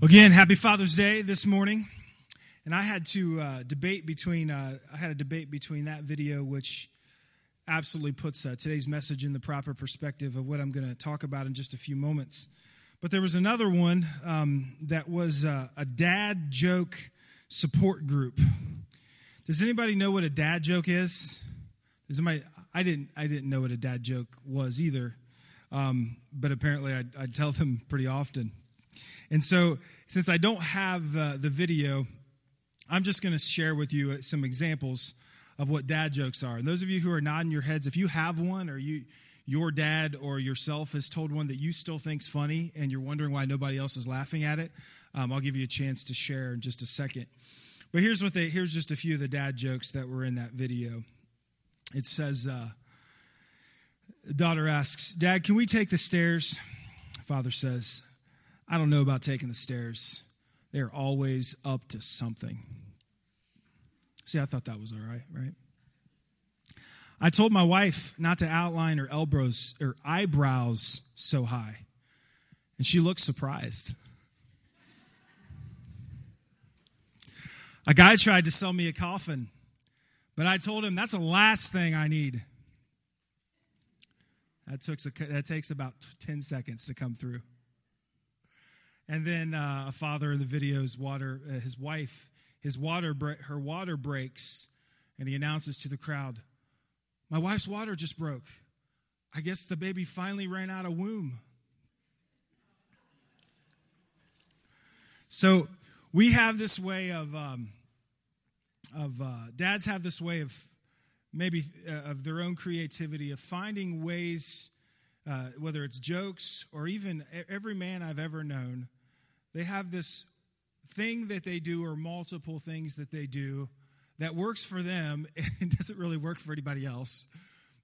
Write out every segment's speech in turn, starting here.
Again, happy Father's Day this morning. And I had to uh, debate between, uh, I had a debate between that video, which absolutely puts uh, today's message in the proper perspective of what I'm going to talk about in just a few moments. But there was another one um, that was uh, a dad joke support group. Does anybody know what a dad joke is? Does anybody, I didn't, I didn't know what a dad joke was either, um, but apparently I, I tell them pretty often. And so, since I don't have uh, the video, I'm just going to share with you uh, some examples of what dad jokes are. And those of you who are nodding your heads, if you have one or you your dad or yourself has told one that you still think's funny and you're wondering why nobody else is laughing at it, um, I'll give you a chance to share in just a second. But here's what they here's just a few of the dad jokes that were in that video. It says, uh, daughter asks, Dad, can we take the stairs? Father says, I don't know about taking the stairs. They're always up to something. See, I thought that was all right, right? I told my wife not to outline her elbows or eyebrows so high, and she looked surprised. A guy tried to sell me a coffin, but I told him that's the last thing I need. That, took, that takes about 10 seconds to come through. And then uh, a father in the video's water, uh, his wife, his water, her water breaks, and he announces to the crowd, "My wife's water just broke. I guess the baby finally ran out of womb." So we have this way of um, of uh, dads have this way of maybe uh, of their own creativity of finding ways, uh, whether it's jokes or even every man I've ever known they have this thing that they do or multiple things that they do that works for them and doesn't really work for anybody else.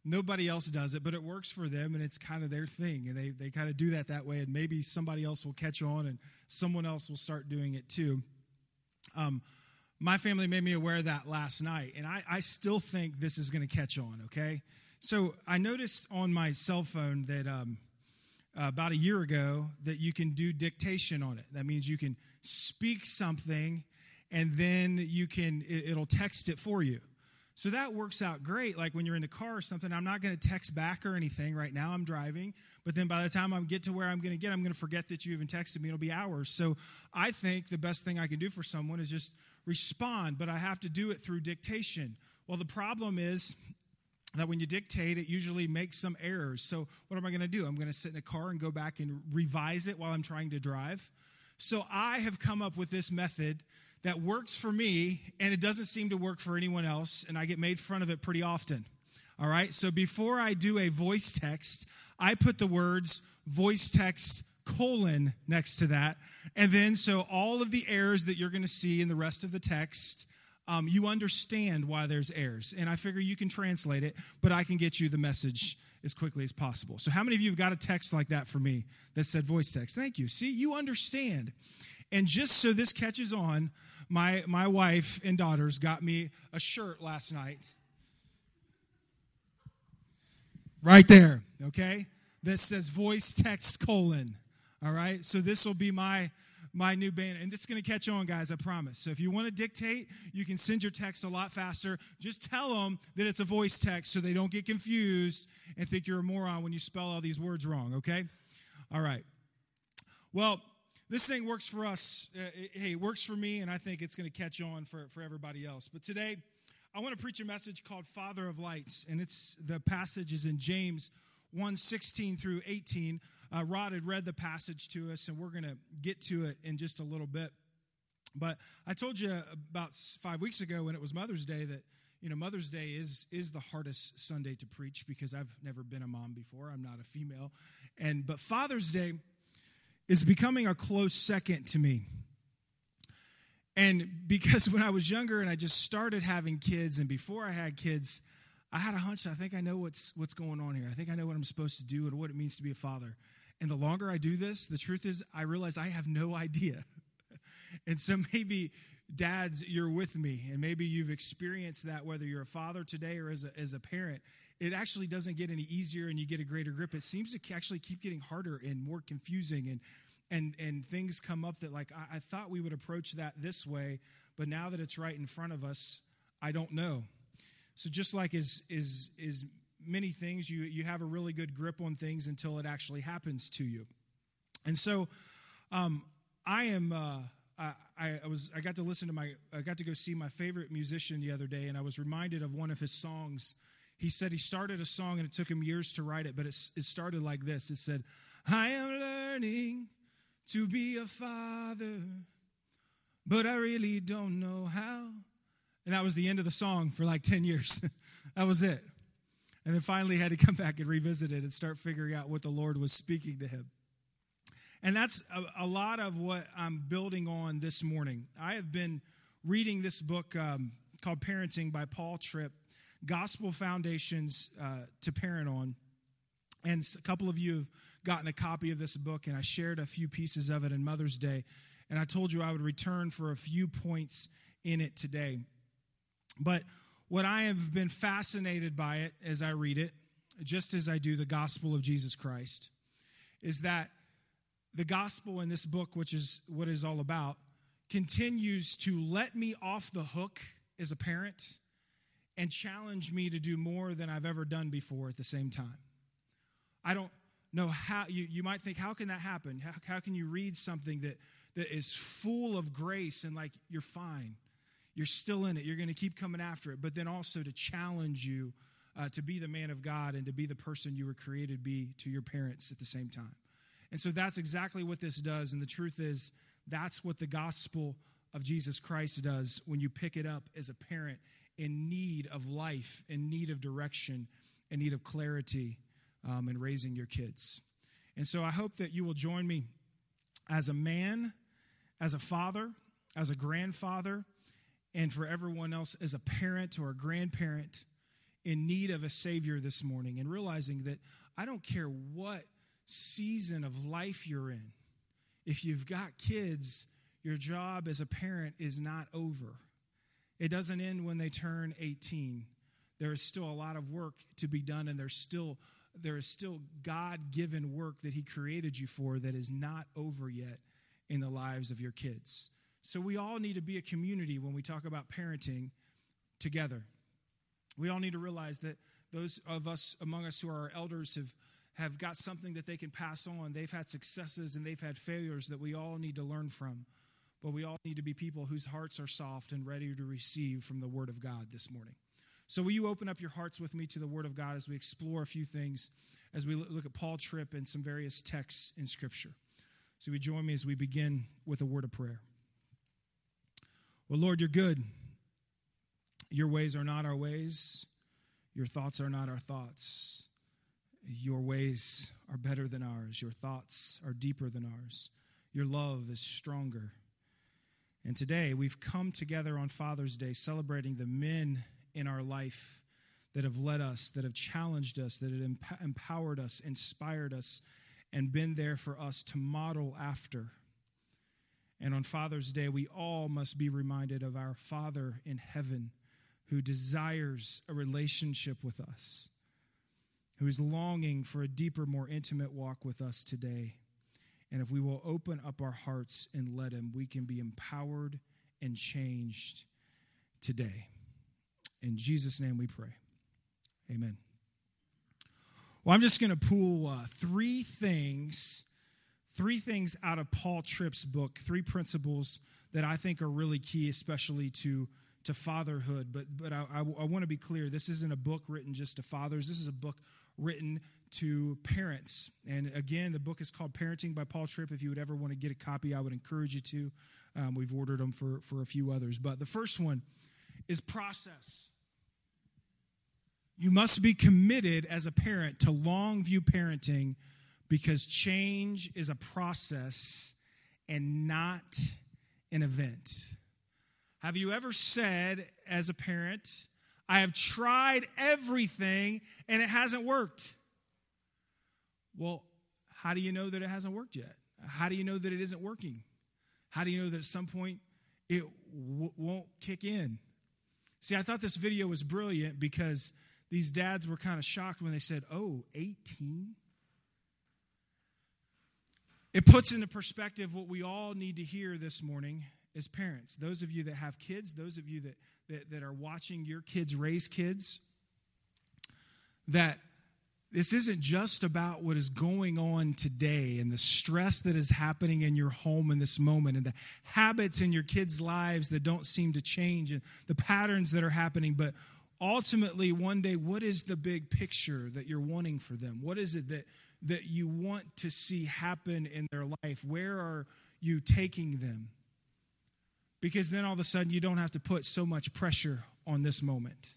Nobody else does it, but it works for them and it's kind of their thing. And they, they kind of do that that way. And maybe somebody else will catch on and someone else will start doing it too. Um, my family made me aware of that last night. And I, I still think this is going to catch on, okay? So I noticed on my cell phone that um, uh, about a year ago that you can do dictation on it. That means you can speak something and then you can it, it'll text it for you. So that works out great. Like when you're in the car or something, I'm not going to text back or anything right now. I'm driving, but then by the time I get to where I'm going to get, I'm going to forget that you even texted me. It'll be hours. So I think the best thing I can do for someone is just respond, but I have to do it through dictation. Well, the problem is that when you dictate, it usually makes some errors. So, what am I going to do? I'm going to sit in a car and go back and revise it while I'm trying to drive. So, I have come up with this method that works for me, and it doesn't seem to work for anyone else, and I get made fun of it pretty often. All right, so before I do a voice text, I put the words voice text colon next to that. And then, so all of the errors that you're going to see in the rest of the text um, you understand why there's errors. And I figure you can translate it, but I can get you the message as quickly as possible. So, how many of you have got a text like that for me that said voice text? Thank you. See, you understand. And just so this catches on, my, my wife and daughters got me a shirt last night. Right there, okay? That says voice text colon. All right? So, this will be my my new band. And it's going to catch on, guys, I promise. So if you want to dictate, you can send your text a lot faster. Just tell them that it's a voice text so they don't get confused and think you're a moron when you spell all these words wrong, okay? All right. Well, this thing works for us. Uh, it, hey, it works for me, and I think it's going to catch on for, for everybody else. But today, I want to preach a message called Father of Lights, and it's the passage is in James 1 16 through 18. Uh, Rod had read the passage to us, and we're going to get to it in just a little bit. But I told you about five weeks ago when it was Mother's Day that you know Mother's Day is is the hardest Sunday to preach because I've never been a mom before. I'm not a female, and but Father's Day is becoming a close second to me. And because when I was younger and I just started having kids, and before I had kids, I had a hunch. I think I know what's what's going on here. I think I know what I'm supposed to do and what it means to be a father. And the longer I do this, the truth is, I realize I have no idea. and so maybe, dads, you're with me, and maybe you've experienced that whether you're a father today or as a, as a parent. It actually doesn't get any easier and you get a greater grip. It seems to actually keep getting harder and more confusing. And, and and things come up that like I, I thought we would approach that this way, but now that it's right in front of us, I don't know. So just like is is is many things, you you have a really good grip on things until it actually happens to you. And so, um, I am. Uh, I, I was I got to listen to my I got to go see my favorite musician the other day, and I was reminded of one of his songs. He said he started a song and it took him years to write it, but it, it started like this. It said, "I am learning to be a father, but I really don't know how." And that was the end of the song for like ten years. that was it. And then finally had to come back and revisit it and start figuring out what the Lord was speaking to him. And that's a, a, lot of what I'm building on this morning. I have been reading this book um, called Parenting by Paul Tripp, Gospel Foundations uh, to Parent On. And a couple of you have gotten a copy of this book, and I shared a few pieces of it in Mother's Day. And I told you I would return for a few points in it today. But what I have been fascinated by it as I read it, just as I do the gospel of Jesus Christ, is that the gospel in this book, which is what it's all about, continues to let me off the hook as a parent and challenge me to do more than I've ever done before at the same time. I don't know how, you, you might think, how can that happen? How, how can you read something that, that is full of grace and like you're fine? You're still in it. You're going to keep coming after it, but then also to challenge you uh, to be the man of God and to be the person you were created to be to your parents at the same time. And so that's exactly what this does. And the truth is, that's what the gospel of Jesus Christ does when you pick it up as a parent in need of life, in need of direction, in need of clarity um, in raising your kids. And so I hope that you will join me as a man, as a father, as a grandfather, and for everyone else as a parent or a grandparent in need of a Savior this morning and realizing that I don't care what season of life you're in. If you've got kids, your job as a parent is not over. It doesn't end when they turn 18. There is still a lot of work to be done, and there's still there is still God given work that He created you for that is not over yet in the lives of your kids. So we all need to be a community when we talk about parenting together. We all need to realize that those of us among us who are elders have have got something that they can pass on. They've had successes and they've had failures that we all need to learn from. But we all need to be people whose hearts are soft and ready to receive from the Word of God this morning. So, will you open up your hearts with me to the Word of God as we explore a few things, as we look at Paul Tripp and some various texts in Scripture? So, we join me as we begin with a word of prayer. Well, Lord, you're good. Your ways are not our ways, your thoughts are not our thoughts. Your ways are better than ours. Your thoughts are deeper than ours. Your love is stronger. And today we've come together on Father's Day celebrating the men in our life that have led us, that have challenged us, that have empowered us, inspired us, and been there for us to model after. And on Father's Day, we all must be reminded of our Father in heaven who desires a relationship with us who is longing for a deeper, more intimate walk with us today. And if we will open up our hearts and let Him, we can be empowered and changed today. In Jesus' name we pray. Amen. Well, I'm just going to pull uh, three things, three things out of Paul Tripp's book, three principles that I think are really key, especially to to fatherhood. But but I, I, I want to be clear: this isn't a book written just to fathers. This is a book written to parents. And again, the book is called Parenting by Paul Tripp. If you would ever want to get a copy, I would encourage you to. Um, we've ordered them for, for a few others. But the first one is process. You must be committed as a parent to long view parenting because change is a process and not an event. Have you ever said, as a parent, I have tried everything and it hasn't worked. Well, how do you know that it hasn't worked yet? How do you know that it isn't working? How do you know that at some point it w- won't kick in? See, I thought this video was brilliant because these dads were kind of shocked when they said, Oh, 18? It puts into perspective what we all need to hear this morning as parents. Those of you that have kids, those of you that, that, that are watching your kids raise kids, that this isn't just about what is going on today and the stress that is happening in your home in this moment and the habits in your kids' lives that don't seem to change and the patterns that are happening. But ultimately, one day, what is the big picture that you're wanting for them? What is it that, that you want to see happen in their life? Where are you taking them? Because then all of a sudden, you don't have to put so much pressure on this moment.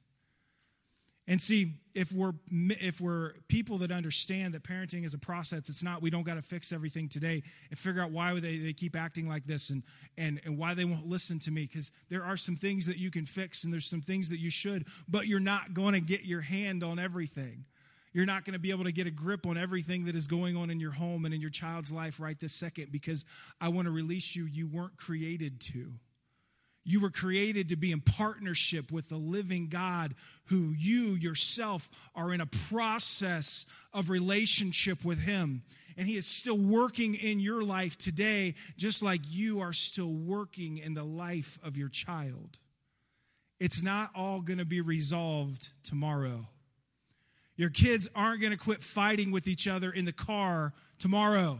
And see, if we're if we're people that understand that parenting is a process, it's not we don't got to fix everything today and figure out why they, they keep acting like this and and and why they won't listen to me because there are some things that you can fix and there's some things that you should, but you're not going to get your hand on everything. You're not going to be able to get a grip on everything that is going on in your home and in your child's life right this second because I want to release you. You weren't created to. You were created to be in partnership with the living God who you yourself are in a process of relationship with Him. And He is still working in your life today, just like you are still working in the life of your child. It's not all going to be resolved tomorrow. Your kids aren't going to quit fighting with each other in the car tomorrow.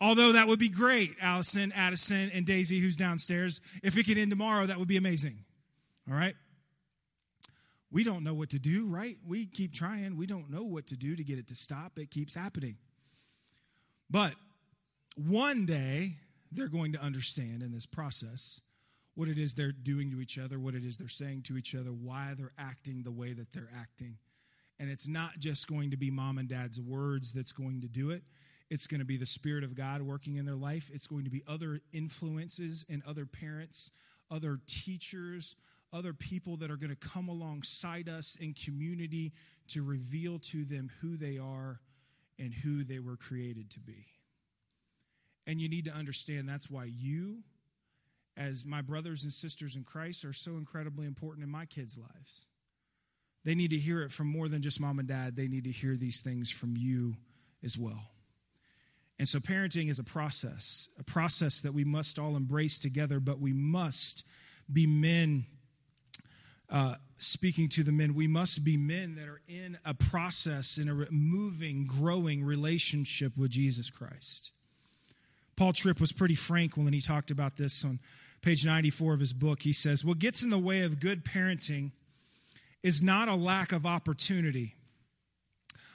Although that would be great, Allison, Addison, and Daisy, who's downstairs. If it could end tomorrow, that would be amazing. All right? We don't know what to do, right? We keep trying. We don't know what to do to get it to stop. It keeps happening. But one day, they're going to understand in this process what it is they're doing to each other, what it is they're saying to each other, why they're acting the way that they're acting. And it's not just going to be mom and dad's words that's going to do it. It's going to be the Spirit of God working in their life. It's going to be other influences and other parents, other teachers, other people that are going to come alongside us in community to reveal to them who they are and who they were created to be. And you need to understand that's why you, as my brothers and sisters in Christ, are so incredibly important in my kids' lives. They need to hear it from more than just mom and dad, they need to hear these things from you as well. And so, parenting is a process, a process that we must all embrace together, but we must be men. Uh, speaking to the men, we must be men that are in a process, in a moving, growing relationship with Jesus Christ. Paul Tripp was pretty frank when he talked about this on page 94 of his book. He says, What gets in the way of good parenting is not a lack of opportunity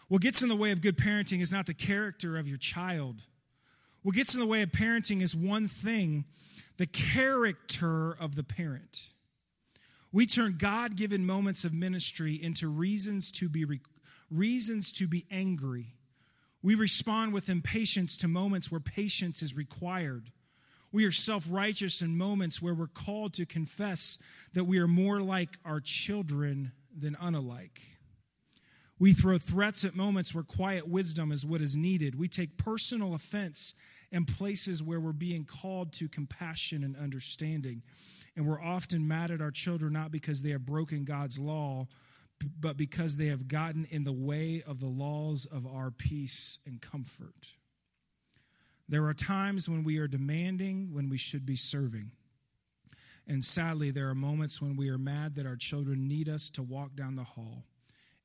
what gets in the way of good parenting is not the character of your child. What gets in the way of parenting is one thing the character of the parent. We turn God given moments of ministry into reasons to be, reasons to be angry. We respond with impatience to moments where patience is required. We are self righteous in moments where we're called to confess that we are more like our children than unalike. We throw threats at moments where quiet wisdom is what is needed. We take personal offense in places where we're being called to compassion and understanding. And we're often mad at our children not because they have broken God's law, but because they have gotten in the way of the laws of our peace and comfort. There are times when we are demanding when we should be serving. And sadly, there are moments when we are mad that our children need us to walk down the hall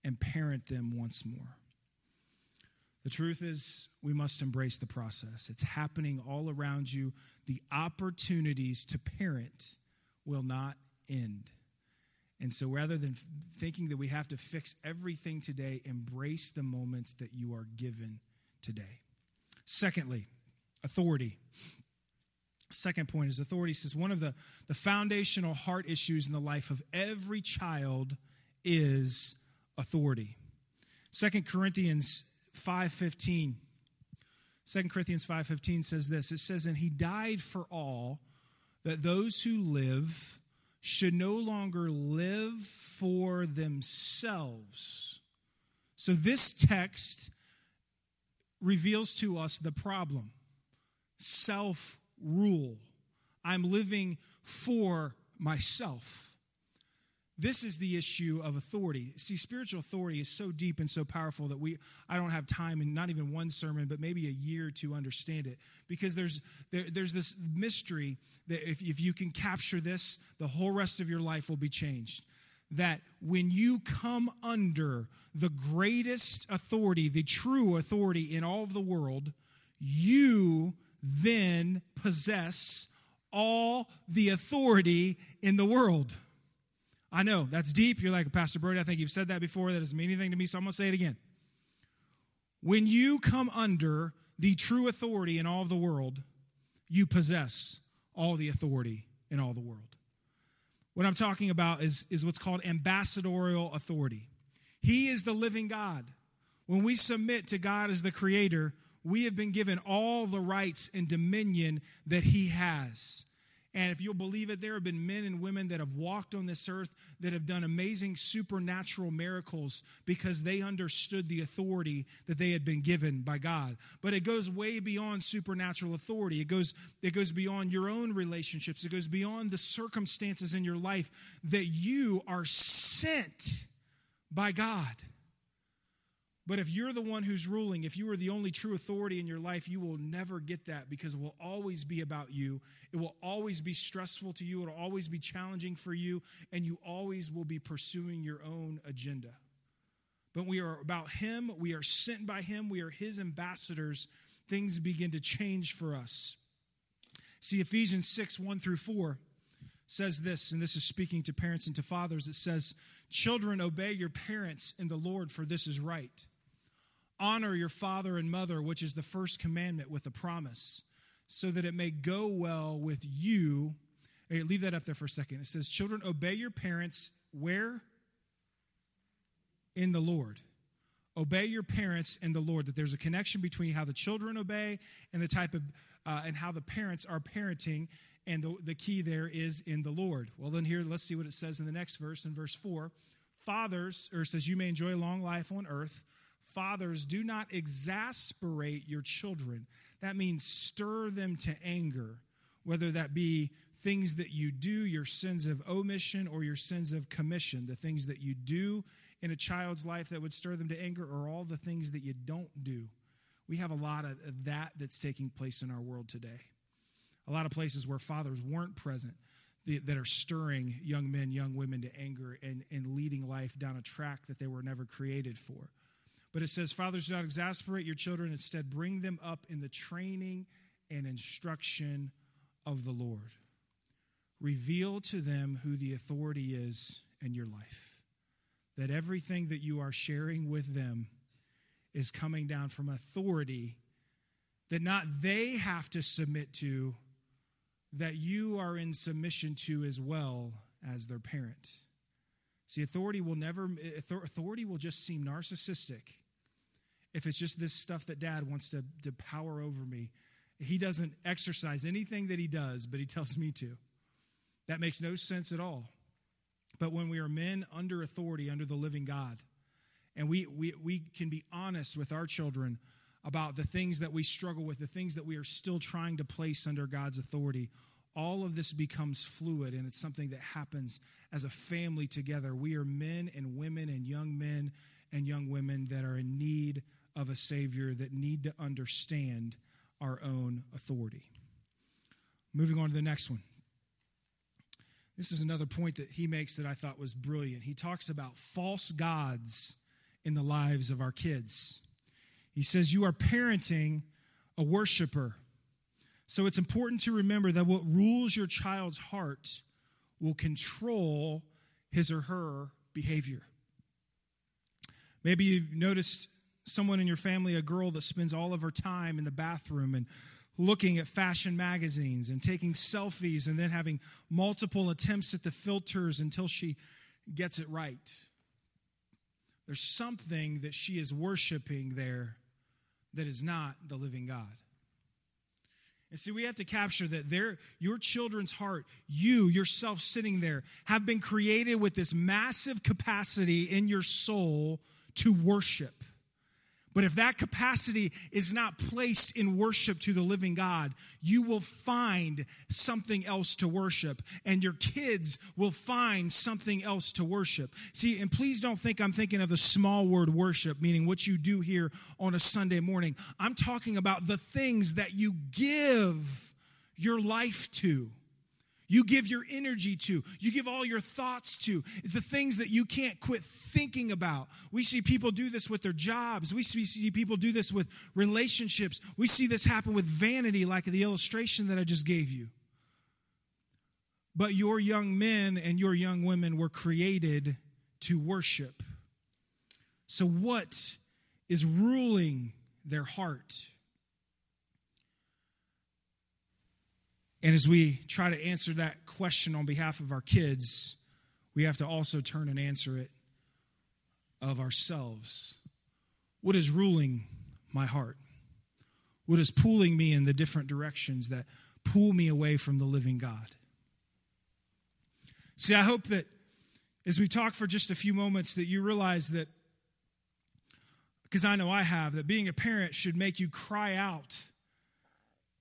and parent them once more. The truth is, we must embrace the process. It's happening all around you. The opportunities to parent will not end. And so rather than thinking that we have to fix everything today, embrace the moments that you are given today. Secondly, authority. Second point is authority says one of the, the foundational heart issues in the life of every child is authority. 2 Corinthians 5:15 2 Corinthians 5:15 says this. It says and he died for all that those who live should no longer live for themselves. So this text reveals to us the problem. Self rule. I'm living for myself. this is the issue of authority. See, spiritual authority is so deep and so powerful that we I don't have time and not even one sermon, but maybe a year to understand it. Because there's there, there's this mystery that if, if you can capture this, the whole rest of your life will be changed. That when you come under the greatest authority, the true authority in all of the world, you then possess all the authority in the world. I know that's deep. You're like, Pastor Brody, I think you've said that before. That doesn't mean anything to me, so I'm going to say it again. When you come under the true authority in all of the world, you possess all the authority in all the world. What I'm talking about is, is what's called ambassadorial authority. He is the living God. When we submit to God as the creator, we have been given all the rights and dominion that He has. And if you'll believe it, there have been men and women that have walked on this earth that have done amazing supernatural miracles because they understood the authority that they had been given by God. But it goes way beyond supernatural authority. It goes, it goes beyond your own relationships. It goes beyond the circumstances in your life that you are sent by God. But if you're the one who's ruling, if you are the only true authority in your life, you will never get that because it will always be about you. It will always be stressful to you. It will always be challenging for you. And you always will be pursuing your own agenda. But we are about Him. We are sent by Him. We are His ambassadors. Things begin to change for us. See, Ephesians 6 1 through 4 says this, and this is speaking to parents and to fathers. It says, Children, obey your parents in the Lord, for this is right. Honor your father and mother, which is the first commandment with a promise, so that it may go well with you. Hey, leave that up there for a second. It says, Children, obey your parents where? In the Lord. Obey your parents in the Lord. That there's a connection between how the children obey and the type of, uh, and how the parents are parenting. And the, the key there is in the Lord. Well, then here, let's see what it says in the next verse, in verse 4. Fathers, or says, You may enjoy long life on earth Fathers, do not exasperate your children. That means stir them to anger, whether that be things that you do, your sins of omission or your sins of commission, the things that you do in a child's life that would stir them to anger, or all the things that you don't do. We have a lot of that that's taking place in our world today. A lot of places where fathers weren't present that are stirring young men, young women to anger and, and leading life down a track that they were never created for. But it says, Fathers, do not exasperate your children. Instead, bring them up in the training and instruction of the Lord. Reveal to them who the authority is in your life. That everything that you are sharing with them is coming down from authority that not they have to submit to, that you are in submission to as well as their parent. See, authority will never, authority will just seem narcissistic if it's just this stuff that dad wants to, to power over me. He doesn't exercise anything that he does, but he tells me to. That makes no sense at all. But when we are men under authority, under the living God, and we, we, we can be honest with our children about the things that we struggle with, the things that we are still trying to place under God's authority, all of this becomes fluid and it's something that happens as a family together. We are men and women and young men and young women that are in need of a Savior that need to understand our own authority. Moving on to the next one. This is another point that he makes that I thought was brilliant. He talks about false gods in the lives of our kids. He says, You are parenting a worshiper. So it's important to remember that what rules your child's heart will control his or her behavior. Maybe you've noticed someone in your family, a girl that spends all of her time in the bathroom and looking at fashion magazines and taking selfies and then having multiple attempts at the filters until she gets it right. There's something that she is worshiping there that is not the living God. And see, we have to capture that there, your children's heart, you yourself sitting there, have been created with this massive capacity in your soul to worship. But if that capacity is not placed in worship to the living God, you will find something else to worship, and your kids will find something else to worship. See, and please don't think I'm thinking of the small word worship, meaning what you do here on a Sunday morning. I'm talking about the things that you give your life to you give your energy to, you give all your thoughts to, is the things that you can't quit thinking about. We see people do this with their jobs. We see people do this with relationships. We see this happen with vanity, like the illustration that I just gave you. But your young men and your young women were created to worship. So, what is ruling their heart? And as we try to answer that question on behalf of our kids, we have to also turn and answer it of ourselves. What is ruling my heart? What is pulling me in the different directions that pull me away from the living God? See, I hope that as we talk for just a few moments, that you realize that, because I know I have, that being a parent should make you cry out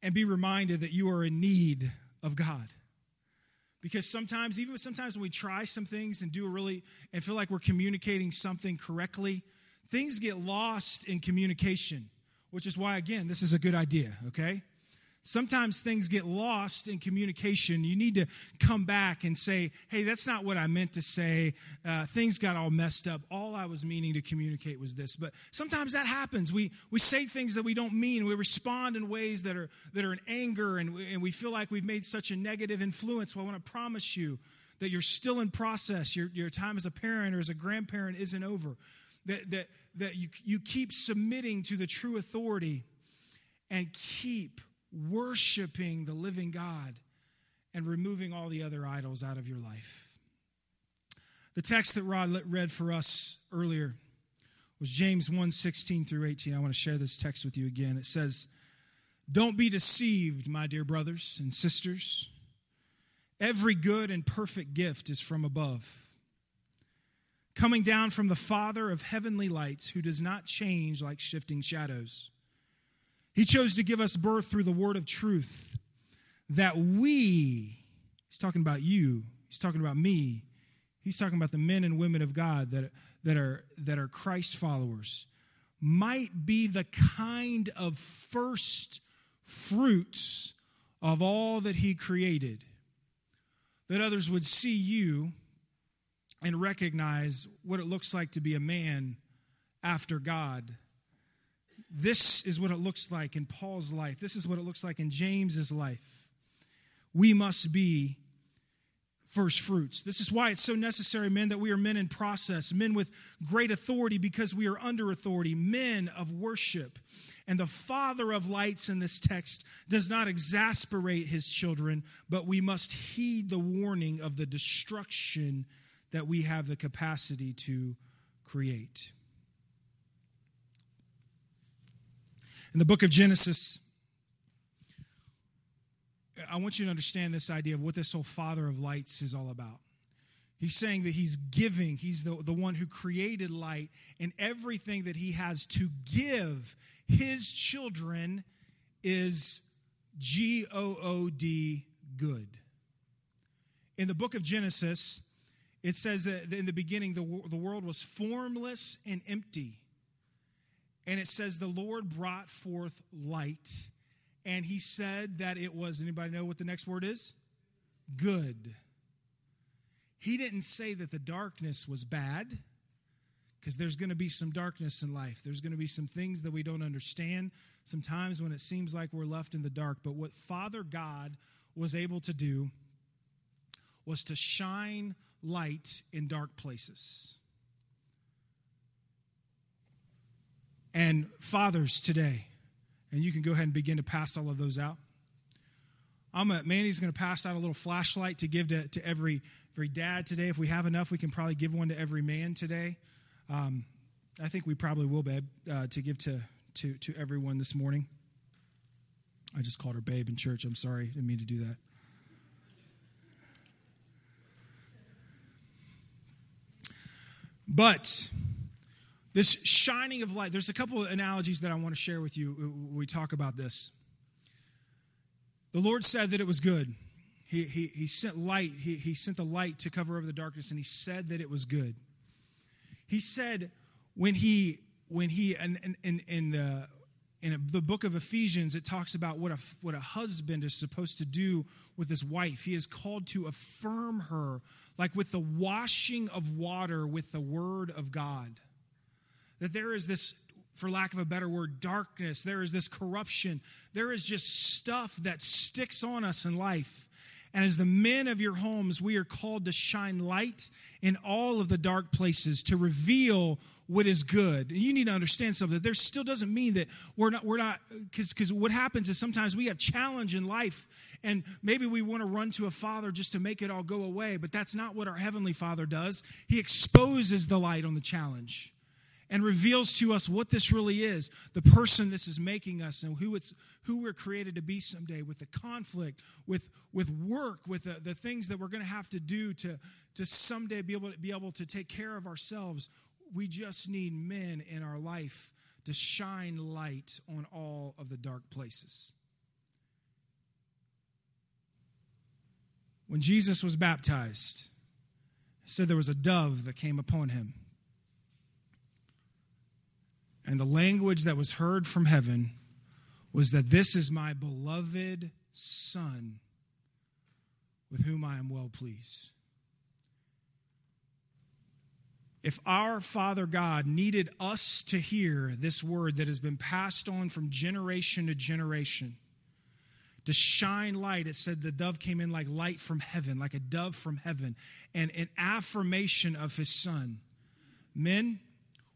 and be reminded that you are in need of God. Because sometimes, even sometimes when we try some things and do a really, and feel like we're communicating something correctly, things get lost in communication, which is why, again, this is a good idea, okay? Sometimes things get lost in communication. You need to come back and say, hey, that's not what I meant to say. Uh, things got all messed up. All I was meaning to communicate was this. But sometimes that happens. We, we say things that we don't mean. We respond in ways that are, that are in anger, and we, and we feel like we've made such a negative influence. Well, I want to promise you that you're still in process. Your, your time as a parent or as a grandparent isn't over. That, that, that you, you keep submitting to the true authority and keep worshiping the living God and removing all the other idols out of your life. The text that Rod read for us earlier was James 1 16 through 18. I want to share this text with you again. It says, Don't be deceived, my dear brothers and sisters. Every good and perfect gift is from above, coming down from the Father of heavenly lights, who does not change like shifting shadows. He chose to give us birth through the word of truth that we, he's talking about you, he's talking about me, he's talking about the men and women of God that, that, are, that are Christ followers, might be the kind of first fruits of all that he created. That others would see you and recognize what it looks like to be a man after God this is what it looks like in Paul's life. This is what it looks like in James's life. We must be first fruits. This is why it's so necessary, men, that we are men in process, men with great authority because we are under authority, men of worship. And the Father of lights in this text does not exasperate his children, but we must heed the warning of the destruction that we have the capacity to create. In the book of Genesis, I want you to understand this idea of what this whole Father of lights is all about. He's saying that he's giving, he's the, the one who created light, and everything that he has to give his children is G O O D, good. In the book of Genesis, it says that in the beginning, the, the world was formless and empty and it says the Lord brought forth light, and he said that it was, anybody know what the next word is? Good. He didn't say that the darkness was bad, because there's going to be some darkness in life. There's going to be some things that we don't understand, sometimes when it seems like we're left in the dark. But what Father God was able to do was to shine light in dark places. And fathers today. And you can go ahead and begin to pass all of those out. I'm a, Mandy's going to pass out a little flashlight to give to, to every, every dad today. If we have enough, we can probably give one to every man today. Um, I think we probably will, babe, uh, to give to, to, to everyone this morning. I just called her babe in church. I'm sorry. Didn't mean to do that. But This shining of light, there's a couple of analogies that I want to share with you uh, when we talk about this. The Lord said that it was good. He, he, he sent light, he, he sent the light to cover over the darkness, and he said that it was good. He said when he, when he, in, in, in the, in the book of Ephesians, it talks about what a, what a husband is supposed to do with his wife. He is called to affirm her, like with the washing of water with the word of God. That there is this, for lack of a better word, darkness. There is this corruption. There is just stuff that sticks on us in life. And as the men of your homes, we are called to shine light in all of the dark places, to reveal what is good. And you need to understand something. There still doesn't mean that we're not, we're not, because what happens is sometimes we have challenge in life and maybe we want to run to a father just to make it all go away, but that's not what our heavenly father does. He exposes the light on the challenge and reveals to us what this really is the person this is making us and who it's who we're created to be someday with the conflict with with work with the, the things that we're going to have to do to to someday be able to be able to take care of ourselves we just need men in our life to shine light on all of the dark places. When Jesus was baptized, said there was a dove that came upon him. And the language that was heard from heaven was that this is my beloved Son with whom I am well pleased. If our Father God needed us to hear this word that has been passed on from generation to generation, to shine light, it said the dove came in like light from heaven, like a dove from heaven, and an affirmation of his Son. Men,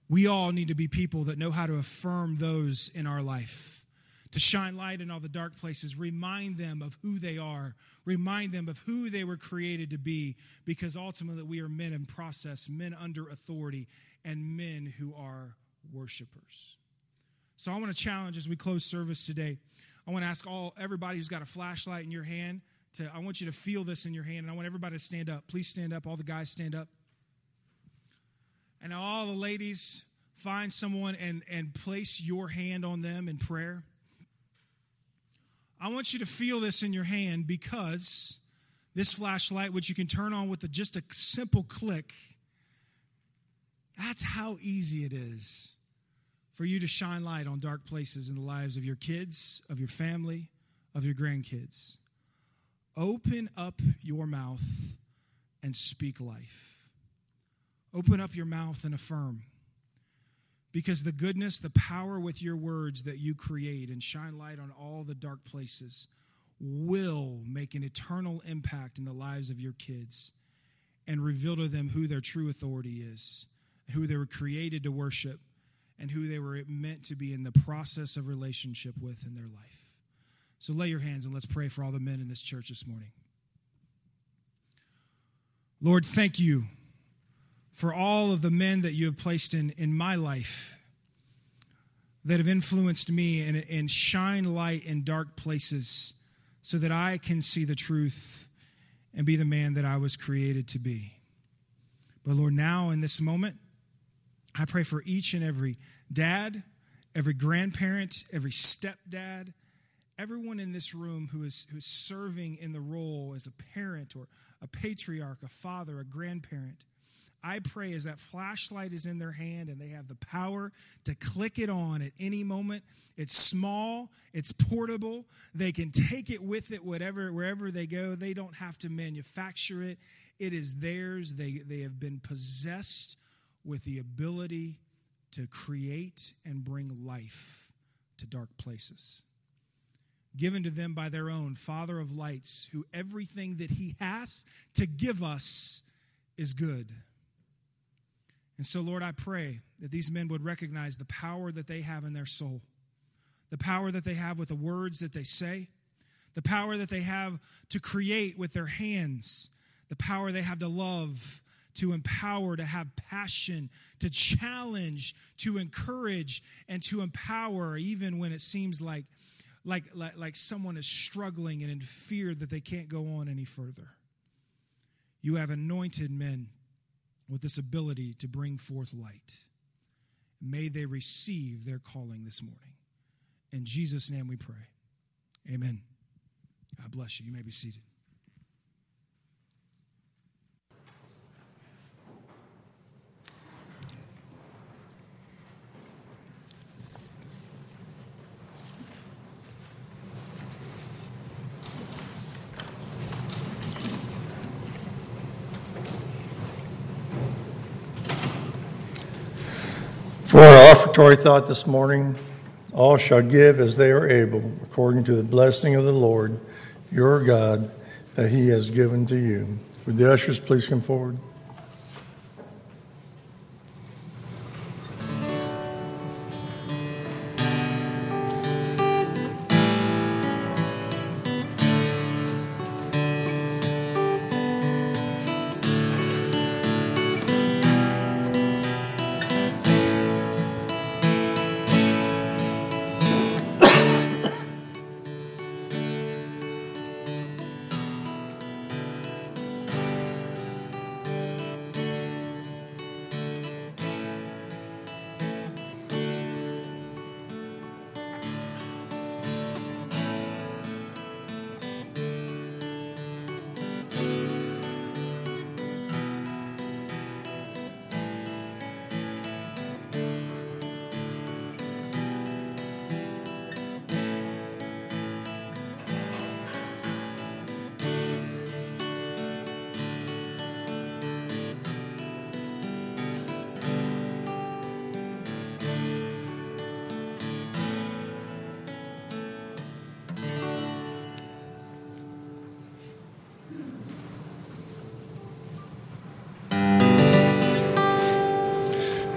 we all need to be people that know how to affirm those in our life to shine light in all the dark places, remind them of who they are, remind them of who they were created to be, because ultimately we are men in process, men under authority, and men who are worshipers. So I want to challenge as we close service today. I want to ask all everybody who's got a flashlight in your hand to I want you to feel this in your hand and I want everybody to stand up. Please stand up. All the guys stand up. And all the ladies find someone and and place your hand on them in prayer. I want you to feel this in your hand because this flashlight, which you can turn on with a, just a simple click, that's how easy it is for you to shine light on dark places in the lives of your kids, of your family, of your grandkids. Open up your mouth and speak life. Open up your mouth and affirm. Because the goodness, the power with your words that you create and shine light on all the dark places will make an eternal impact in the lives of your kids and reveal to them who their true authority is, who they were created to worship, and who they were meant to be in the process of relationship with in their life. So lay your hands and let's pray for all the men in this church this morning. Lord, thank you for all of the men that you have placed in, in my life that have influenced me and, and shine light in dark places so that I can see the truth and be the man that I was created to be. But Lord, now in this moment, I pray for each and every dad, every grandparent, every stepdad, everyone in this room who is, who is serving in the role as a parent or a patriarch, a father, a grandparent. I pray as that flashlight is in their hand and they have the power to click it on at any moment. It's small, it's portable. They can take it with it whatever wherever they go. They don't have to manufacture it. It is theirs. They they have been possessed with the ability to create and bring life to dark places. Given to them by their own Father of lights, who everything that he has to give us is good. And so, Lord, I pray that these men would recognize the power that they have in their soul, the power that they have with the words that they say, the power that they have to create with their hands, the power they have to love, to empower, to have passion, to challenge, to encourage, and to empower, even when it seems like, like, like, like someone is struggling and in fear that they can't go on any further. You have anointed men with this ability to bring forth light. May they receive their calling this morning. In Jesus' name we pray. Amen. God bless you. You may be seated. For offertory thought this morning, all shall give as they are able, according to the blessing of the Lord your God that he has given to you. Would the ushers please come forward?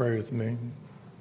pray with me.